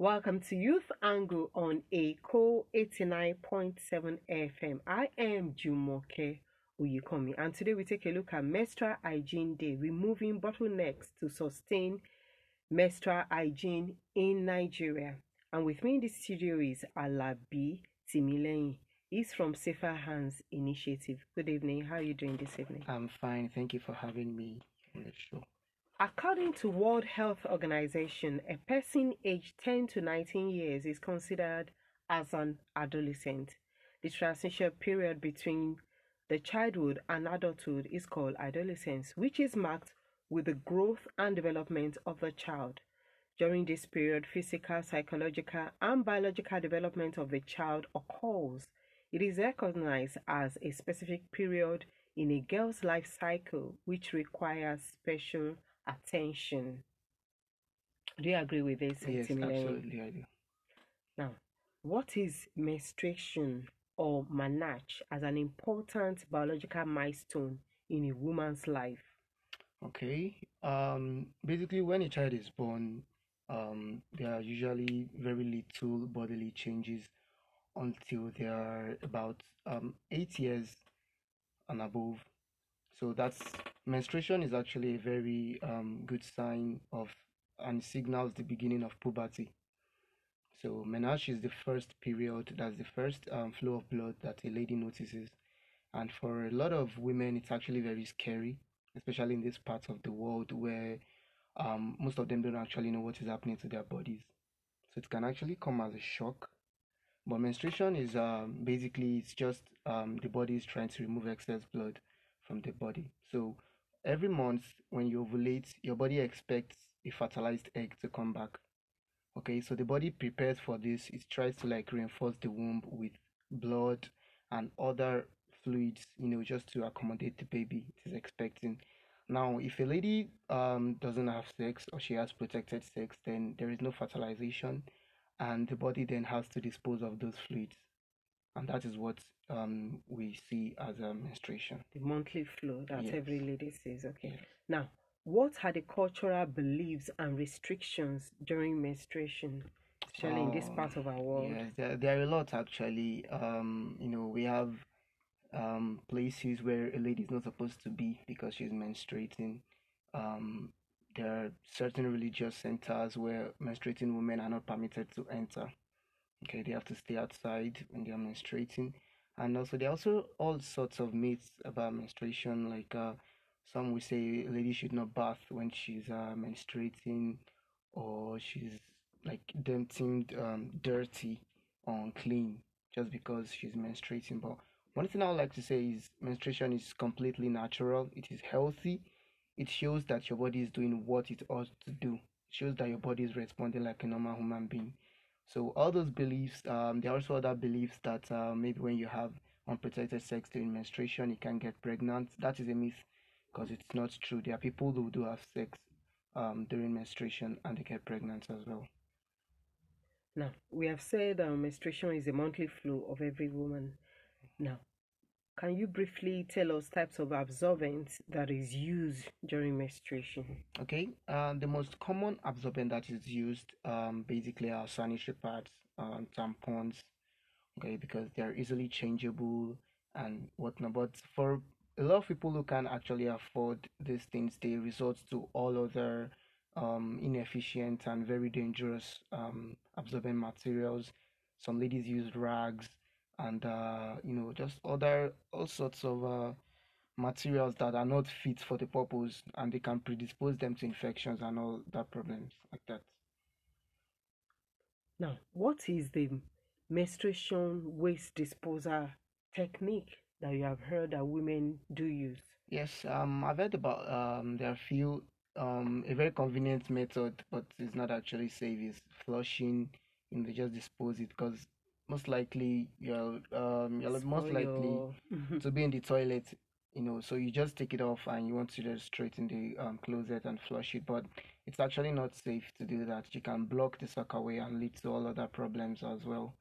Welcome to Youth Angle on Eko 89.7 FM. I am Jumoke Uyikomi, and today we take a look at Menstrual Hygiene Day, removing bottlenecks to sustain menstrual hygiene in Nigeria. And with me in the studio is Alabi Timileyin. He's from Safer Hands Initiative. Good evening. How are you doing this evening? I'm fine. Thank you for having me on the show. According to World Health Organization, a person aged 10 to 19 years is considered as an adolescent. The transition period between the childhood and adulthood is called adolescence, which is marked with the growth and development of the child. During this period, physical, psychological, and biological development of the child occurs. It is recognized as a specific period in a girl's life cycle which requires special attention. Do you agree with this? Yes, absolutely, I do. Now, what is menstruation or menarche as an important biological milestone in a woman's life? Okay. Um, basically, when a child is born, um, there are usually very little bodily changes until they are about um, eight years and above. So that's menstruation is actually a very um, good sign of and signals the beginning of puberty. So menarche is the first period, that's the first um, flow of blood that a lady notices. And for a lot of women, it's actually very scary, especially in this part of the world where um, most of them don't actually know what is happening to their bodies. So it can actually come as a shock. But menstruation is um, basically it's just um, the body is trying to remove excess blood from the body. So every month when you ovulate, your body expects a fertilized egg to come back. Okay, so the body prepares for this. It tries to like reinforce the womb with blood and other fluids, you know, just to accommodate the baby it is expecting. Now, if a lady um doesn't have sex or she has protected sex, then there is no fertilization, and the body then has to dispose of those fluids, and that is what um we see as a menstruation. The monthly flow that Yes. every lady says. Okay. Yes. Now, what are the cultural beliefs and restrictions during menstruation, especially in this Oh, part of our world? Yes, there, there are a lot actually. Um, you know, we have um places where a lady is not supposed to be because she's menstruating. Um, there are certain religious centers where menstruating women are not permitted to enter. Okay, they have to stay outside when they are menstruating. And also, there are also all sorts of myths about menstruation, like uh, some will say a lady should not bath when she's uh, menstruating, or she's like deemed um, dirty or unclean just because she's menstruating. But one thing I would like to say is menstruation is completely natural. It is healthy. It shows that your body is doing what it ought to do. It shows that your body is responding like a normal human being. So all those beliefs, um, there are also other beliefs that uh, maybe when you have unprotected sex during menstruation, you can get pregnant. That is a myth because it's not true. There are people who do have sex um, during menstruation and they get pregnant as well. Now, we have said um, menstruation is a monthly flow of every woman. Now, can you briefly tell us types of absorbents that is used during menstruation? Okay, uh, the most common absorbent that is used um, basically are sanitary pads, um, tampons, okay, because they're easily changeable and whatnot. But for a lot of people who can actually afford these things, they resort to all other um, inefficient and very dangerous um, absorbent materials. Some ladies use rags and uh, you know just other all sorts of uh, materials that are not fit for the purpose and they can predispose them to infections and all that problems like that. Now, what is the menstruation waste disposal technique that you have heard that women do use? Yes, um, I've heard about um, there are a few um, a very convenient method, but it's not actually safe. Is flushing, and they just dispose it because most likely you're um you're most likely your- to be in the toilet, you know, so you just take it off and you want to just straight in the um, closet and flush it, but it's actually not safe to do that. You can block the soakaway and lead to all other problems as well.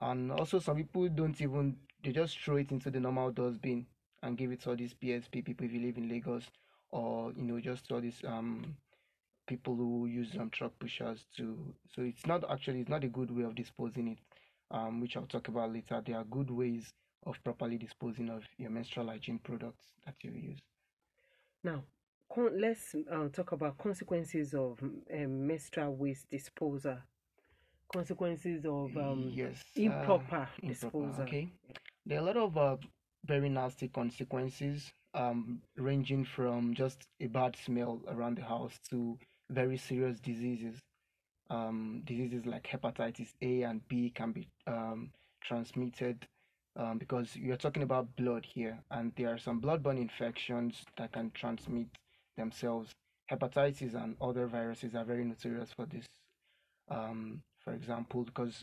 And also, some people don't even they just throw it into the normal dustbin and give it to all these PSP people if you live in Lagos, or you know, just all these um people who use um, truck pushers to. So it's not actually it's not a good way of disposing it, um, which I'll talk about later. There are good ways of properly disposing of your menstrual hygiene products that you use. Now, con- let's uh, talk about consequences of um, menstrual waste disposal. Consequences of um, yes, improper uh, disposal. improper. Okay, there are a lot of uh, very nasty consequences, um, ranging from just a bad smell around the house to very serious diseases. Um, diseases like hepatitis A and B can be um, transmitted um, because you're talking about blood here, and there are some bloodborne infections that can transmit themselves. Hepatitis and other viruses are very notorious for this. Um, for example, because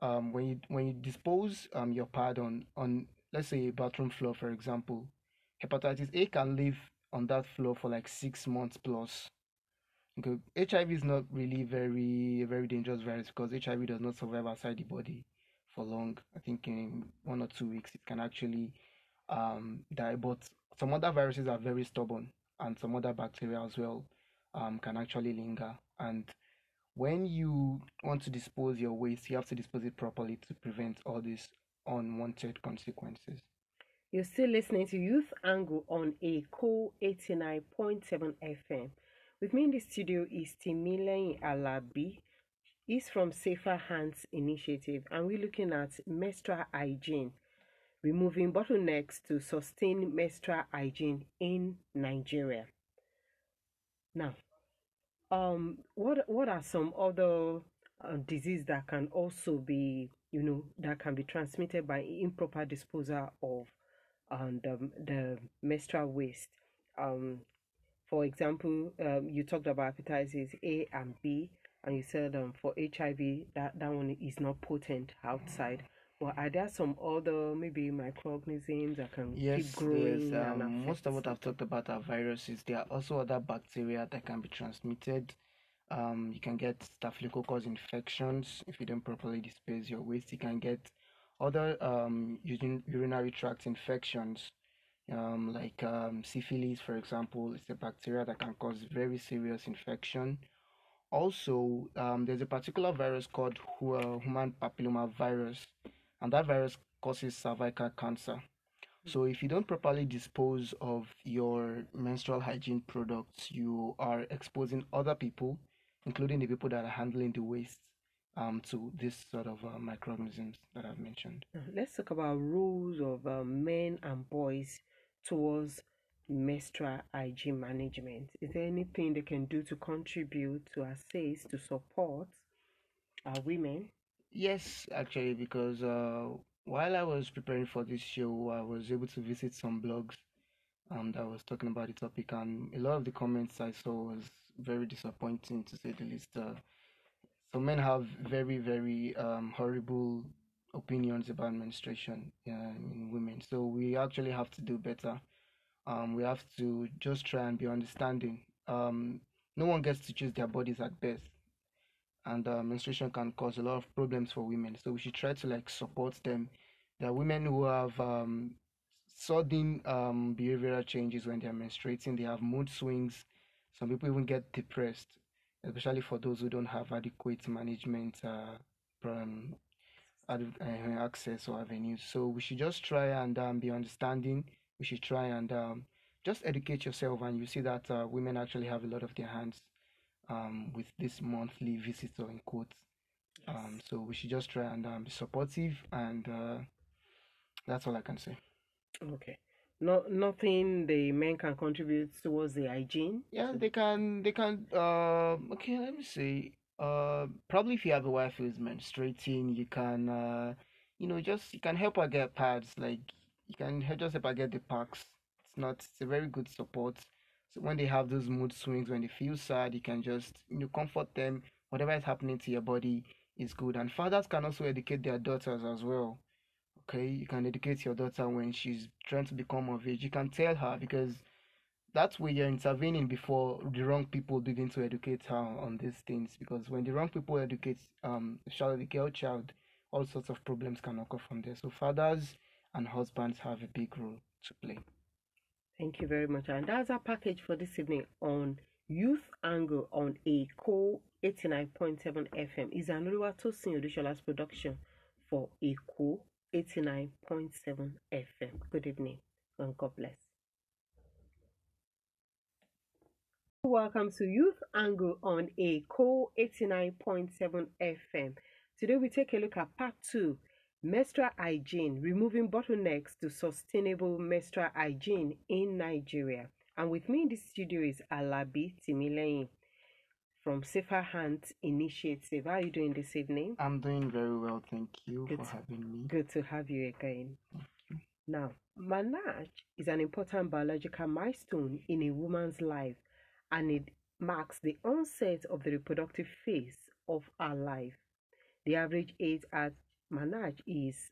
um, when you when you dispose um, your pad on on let's say a bathroom floor, for example, hepatitis A can live on that floor for like six months plus. Okay, HIV is not really very very dangerous virus because HIV does not survive outside the body for long. I think in one or two weeks it can actually um, die. But some other viruses are very stubborn, and some other bacteria as well um, can actually linger. And when you want to dispose your waste, you have to dispose it properly to prevent all these unwanted consequences. You're still listening to Youth Angle on Eko 89.7 FM. With me in the studio is Timileyin Alabi. He's from Safer Hands Initiative, and we're looking at menstrual hygiene, removing bottlenecks to sustain menstrual hygiene in Nigeria. Now, um, what what are some other uh, diseases that can also be, you know, that can be transmitted by improper disposal of um, the menstrual waste? Um, for example, um, you talked about hepatitis A and B, and you said um, for HIV that that one is not potent outside. Well, are there some other maybe microorganisms that can Yes, keep growing? yes. Um, most of what I've talked about are viruses. There are also other bacteria that can be transmitted. Um, you can get staphylococcus infections if you don't properly dispose your waste. You can get other um, urinary tract infections, um, like um, syphilis, for example. It's a bacteria that can cause very serious infection. Also, um, there's a particular virus called uh, human papilloma virus, and that virus causes cervical cancer. So if you don't properly dispose of your menstrual hygiene products, you are exposing other people, including the people that are handling the waste, um, to this sort of uh, microorganisms that I've mentioned. Let's talk about rules of um, men and boys towards menstrual hygiene management. Is there anything they can do to contribute, to assist, to support our women? Yes, actually, because uh, while I was preparing for this show, I was able to visit some blogs um, that was talking about the topic, and a lot of the comments I saw was very disappointing to say the least. Uh, so men have very, very um, horrible opinions about menstruation in women. So we actually have to do better. Um, we have to just try and be understanding. Um, no one gets to choose their bodies at birth and uh, menstruation can cause a lot of problems for women. So we should try to like support them. There are women who have um, sudden um, behavioral changes when they're menstruating. They have mood swings. Some people even get depressed, especially for those who don't have adequate management uh, access or avenues. So we should just try and um, be understanding. We should try and um, just educate yourself, and you see that uh, women actually have a lot of their hands um, with this monthly visitor in quotes. Um, so we should just try and um, be supportive, and uh, that's all I can say. Okay. No, nothing the men can contribute towards the hygiene. Yeah, they can. They can. Uh, okay, let me see. Uh, probably if you have a wife who is menstruating, you can. Uh, you know, just you can help her get pads. Like you can help, just help her get the packs. It's not. It's a very good support. So when they have those mood swings, when they feel sad, you can just you know comfort them. Whatever is happening to your body is good. And fathers can also educate their daughters as well. Okay, you can educate your daughter when she's trying to become of age. You can tell her because that's where you're intervening before the wrong people begin to educate her on these things. Because when the wrong people educate, um, especially the girl child, all sorts of problems can occur from there. So fathers and husbands have a big role to play. Thank you very much. And that's our package for this evening on Youth Angle on Eko 89.7 FM is an Oluwatosin Odushola's production for Eko 89.7 FM. Good evening and God bless. Welcome to Youth Angle on Eko 89.7 FM. Today we take a look at part two menstrual hygiene, removing bottlenecks to sustainable menstrual hygiene in Nigeria. And with me in the studio is Alabi Timileyin from Safer Hands Initiative. How are you doing this evening? I'm doing very well, thank you Good for to- having me. Good to have you again. Now, menarche is an important biological milestone in a woman's life and it marks the onset of the reproductive phase of our life. The average age at menarche is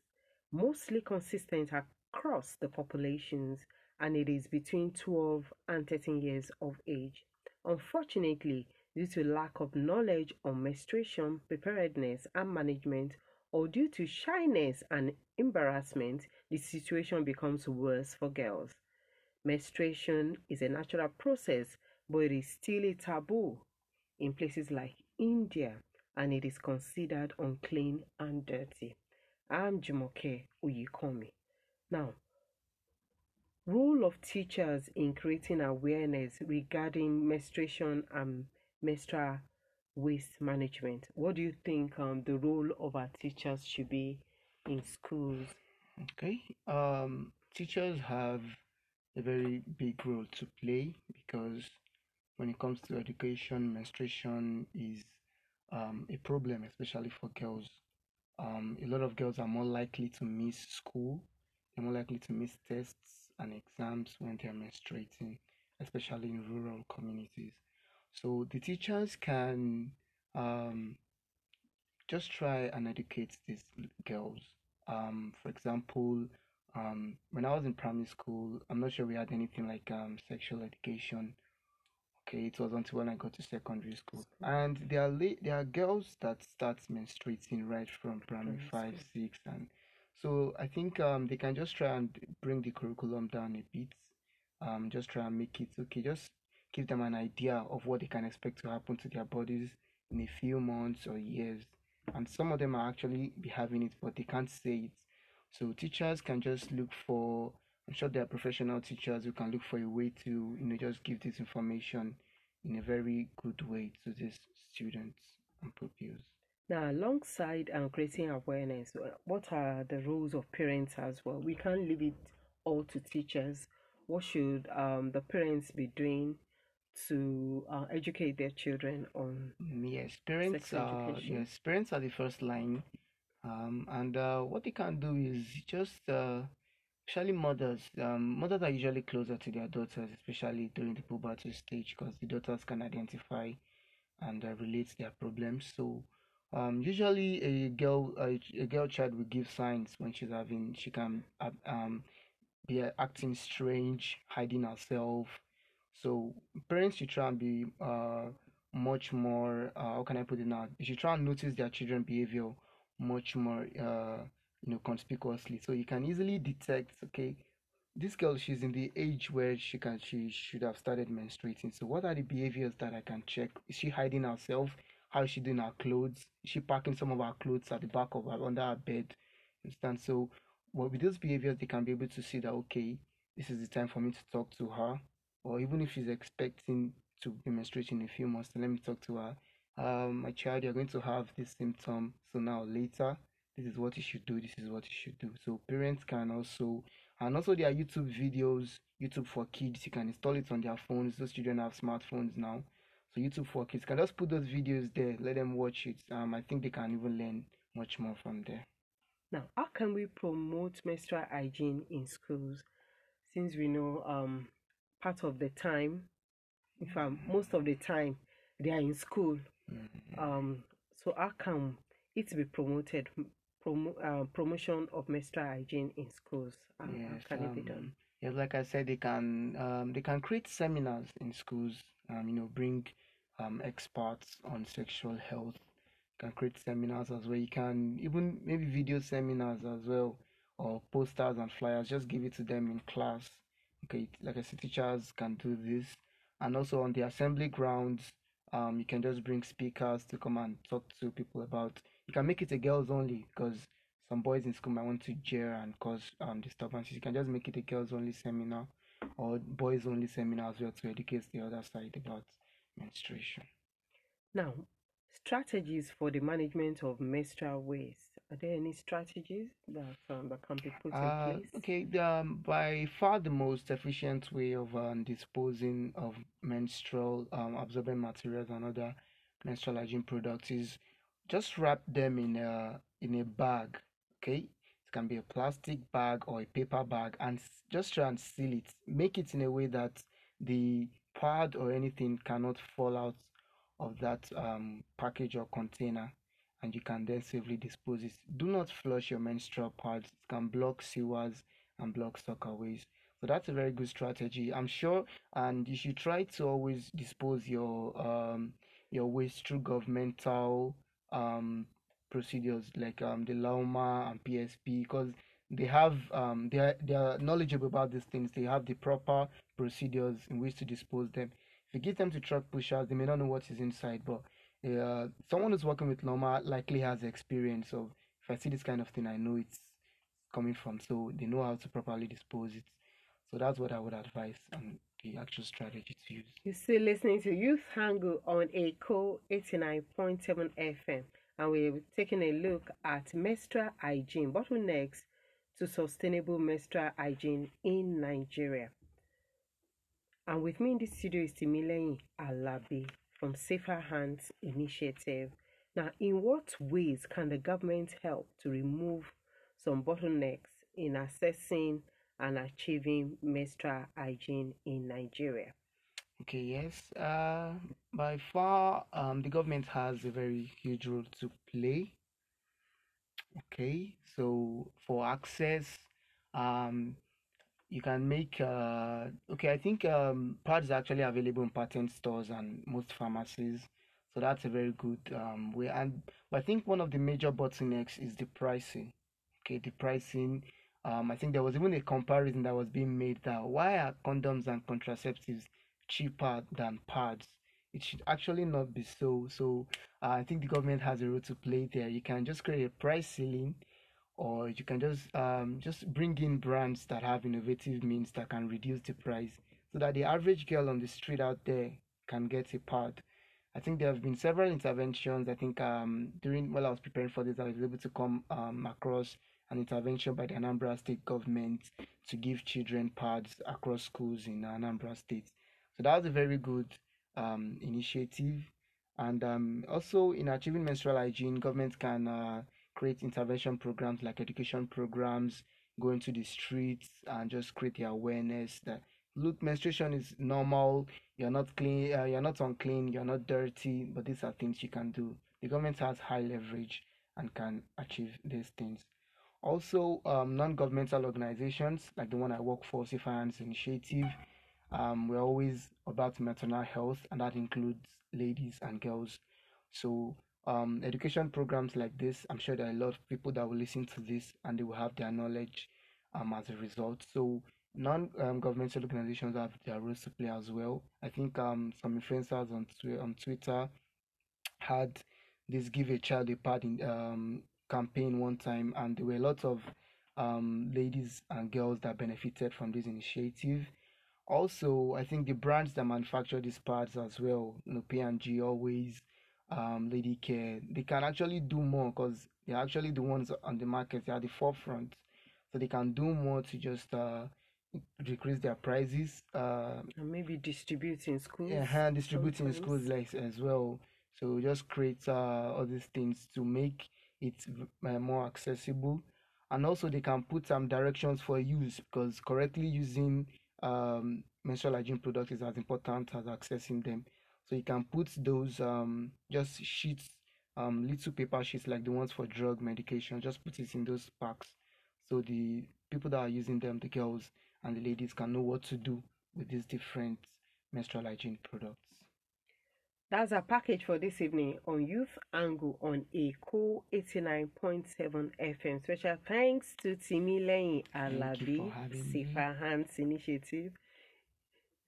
mostly consistent across the populations and it is between 12 and 13 years of age. Unfortunately, due to lack of knowledge on menstruation, preparedness, and management, or due to shyness and embarrassment, the situation becomes worse for girls. Menstruation is a natural process, but it is still a taboo in places like India and it is considered unclean and dirty. I'm Jumoke Uyikomi. Now, role of teachers in creating awareness regarding menstruation and menstrual waste management. What do you think um, the role of our teachers should be in schools? Okay. Um, teachers have a very big role to play because when it comes to education, menstruation is um, a problem, especially for girls. Um, a lot of girls are more likely to miss school, they're more likely to miss tests and exams when they're menstruating, especially in rural communities. So the teachers can um, just try and educate these girls. Um, for example, um, when I was in primary school, I'm not sure we had anything like um, sexual education. Okay, it was until when I got to secondary school, and there are la- there are girls that start menstruating right from primary Primary five, six, and so I think um, they can just try and bring the curriculum down a bit. Um, just try and make it okay. Just give them an idea of what they can expect to happen to their bodies in a few months or years. And some of them are actually be having it, but they can't say it. So teachers can just look for. I'm sure there are professional teachers who can look for a way to, you know, just give this information in a very good way to these students and pupils. Now, alongside um, creating awareness, uh, what are the roles of parents as well? We can't leave it all to teachers. What should um, the parents be doing to uh, educate their children on? Mm, Yes, parents are education. yes, parents are the first line. Um, and uh, what they can do is just uh, especially mothers. Um, mothers are usually closer to their daughters, especially during the puberty stage, because the daughters can identify and uh, relate their problems. So, um, usually a girl, a, a girl child will give signs when she's having, she can um be acting strange, hiding herself. So parents should try and be uh much more uh how can I put it now? They should try and notice their children behavior much more uh you know conspicuously. So you can easily detect, okay, this girl she's in the age where she can she should have started menstruating. So what are the behaviors that I can check? Is she hiding herself? How is she doing her clothes? Is she packing some of her clothes at the back of her under her bed? Understand? So well, with those behaviors they can be able to see that okay, this is the time for me to talk to her. Or even if she's expecting to be menstruating in a few months, let me talk to her. Um, my child, you're going to have this symptom. So now later, this is what you should do, this is what you should do. So parents can also and also there are YouTube videos, YouTube for kids. You can install it on their phones. Those children have smartphones now. So YouTube for kids can just put those videos there, let them watch it. Um, I think they can even learn much more from there. Now, how can we promote menstrual hygiene in schools? Since we know um, part of the time, in fact, most of the time, they are in school. Mhm. Um, so how can it be promoted? Promo, uh, promotion of menstrual hygiene in schools. How Yes, can it be done? um, yes, like I said, they can um, they can create seminars in schools. Um, you know, bring um, experts on sexual health. can create seminars as well. You can even maybe video seminars as well, or posters and flyers. Just give it to them in class. Okay, like I said, teachers can do this. and also on the assembly grounds, um, you can just bring speakers to come and talk to people about. You can make it a girls only because some boys in school might want to jeer and cause um disturbances. You can just make it a girls only seminar or boys only seminar as well to educate the other side about menstruation. Now, strategies for the management of menstrual waste. Are there any strategies that um, that can be put Uh, in place? okay, the, um, by far the most efficient way of um, disposing of menstrual um, absorbent materials and other menstrual hygiene products is just wrap them in a in a bag. Okay, it can be a plastic bag or a paper bag, and just try and seal it. Make it in a way that the pad or anything cannot fall out of that um, package or container and you can then safely dispose it. Do not flush your menstrual pads. It can block sewers and block soakaways. So that's a very good strategy. I'm sure, and you should try to always dispose your um your waste through governmental um procedures like um the LAWMA and PSP because they have um they are they are knowledgeable about these things. They have the proper procedures in which to dispose them. If you give them to truck pushers, they may not know what is inside, but uh, someone who's working with LAWMA likely has experience of if I see this kind of thing, I know it's coming from, so they know how to properly dispose it. So that's what I would advise and the actual strategy to use. You're still listening to Youth Angle on Eko 89.7 FM, and we're taking a look at menstrual hygiene, bottlenecks to sustainable menstrual hygiene in Nigeria. And with me in the studio is Timileyin Alabi from Safer Hands Initiative. Now, in what ways can the government help to remove some bottlenecks in assessing and achieving menstrual hygiene in Nigeria? Okay, yes. Uh, by far, um, the government has a very huge role to play. Okay, so for access, um, you can make uh okay, I think um pads are actually available in patent stores and most pharmacies. So that's a very good um way. And I think one of the major bottlenecks is the pricing. Okay, the pricing. Um, I think there was even a comparison that was being made that why are condoms and contraceptives cheaper than pads? It should actually not be so. So uh, I think the government has a role to play there. You can just create a price ceiling or you can just um, just bring in brands that have innovative means that can reduce the price so that the average girl on the street out there can get a pad. I think there have been several interventions. I think um, during while I was preparing for this, I was able to come um, across an intervention by the Anambra State government to give children pads across schools in Anambra State. So that was a very good um, initiative. And um, also in achieving menstrual hygiene, government can uh, create intervention programs like education programs, go into the streets and just create the awareness that look, menstruation is normal. You're not clean. Uh, you're not unclean. You're not dirty. But these are things you can do. The government has high leverage and can achieve these things. Also, um, non-governmental organizations like the one I work for, Safe Hands Initiative, um, we're always about maternal health, and that includes ladies and girls. So, um, education programs like this, I'm sure there are a lot of people that will listen to this and they will have their knowledge um, as a result. So, non um, governmental organizations have their roles to play as well. I think um, some influencers on, twi- on Twitter had this Give a Child a Pad in, um, campaign one time, and there were a lot of um, ladies and girls that benefited from this initiative. Also, I think the brands that manufacture these pads as well, you know, P&G, Always, um, Lady Care, they can actually do more because they're actually the ones on the market. They are at the forefront, so they can do more to just uh, decrease their prices. Uh, And maybe distribute in schools. yeah, hand distributing in schools like as well. So just create uh, all these things to make it v- uh, more accessible, and also they can put some directions for use because correctly using um, menstrual hygiene products is as important as accessing them. So you can put those um, just sheets, um, little paper sheets like the ones for drug medication. Just put it in those packs, so the people that are using them, the girls and the ladies, can know what to do with these different menstrual hygiene products. That's our package for this evening on Youth Angle on Eko 89.7 FM. Special thanks to Timileyin Thank you for Alabi. Safer Hands Initiative.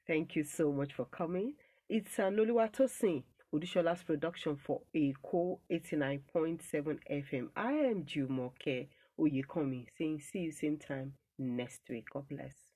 Thank you so much for coming. It's Anoluwatosin Odishola's production for Eko 89.7 FM. I am Jumoke Oyekomi saying see you same time next week. God bless.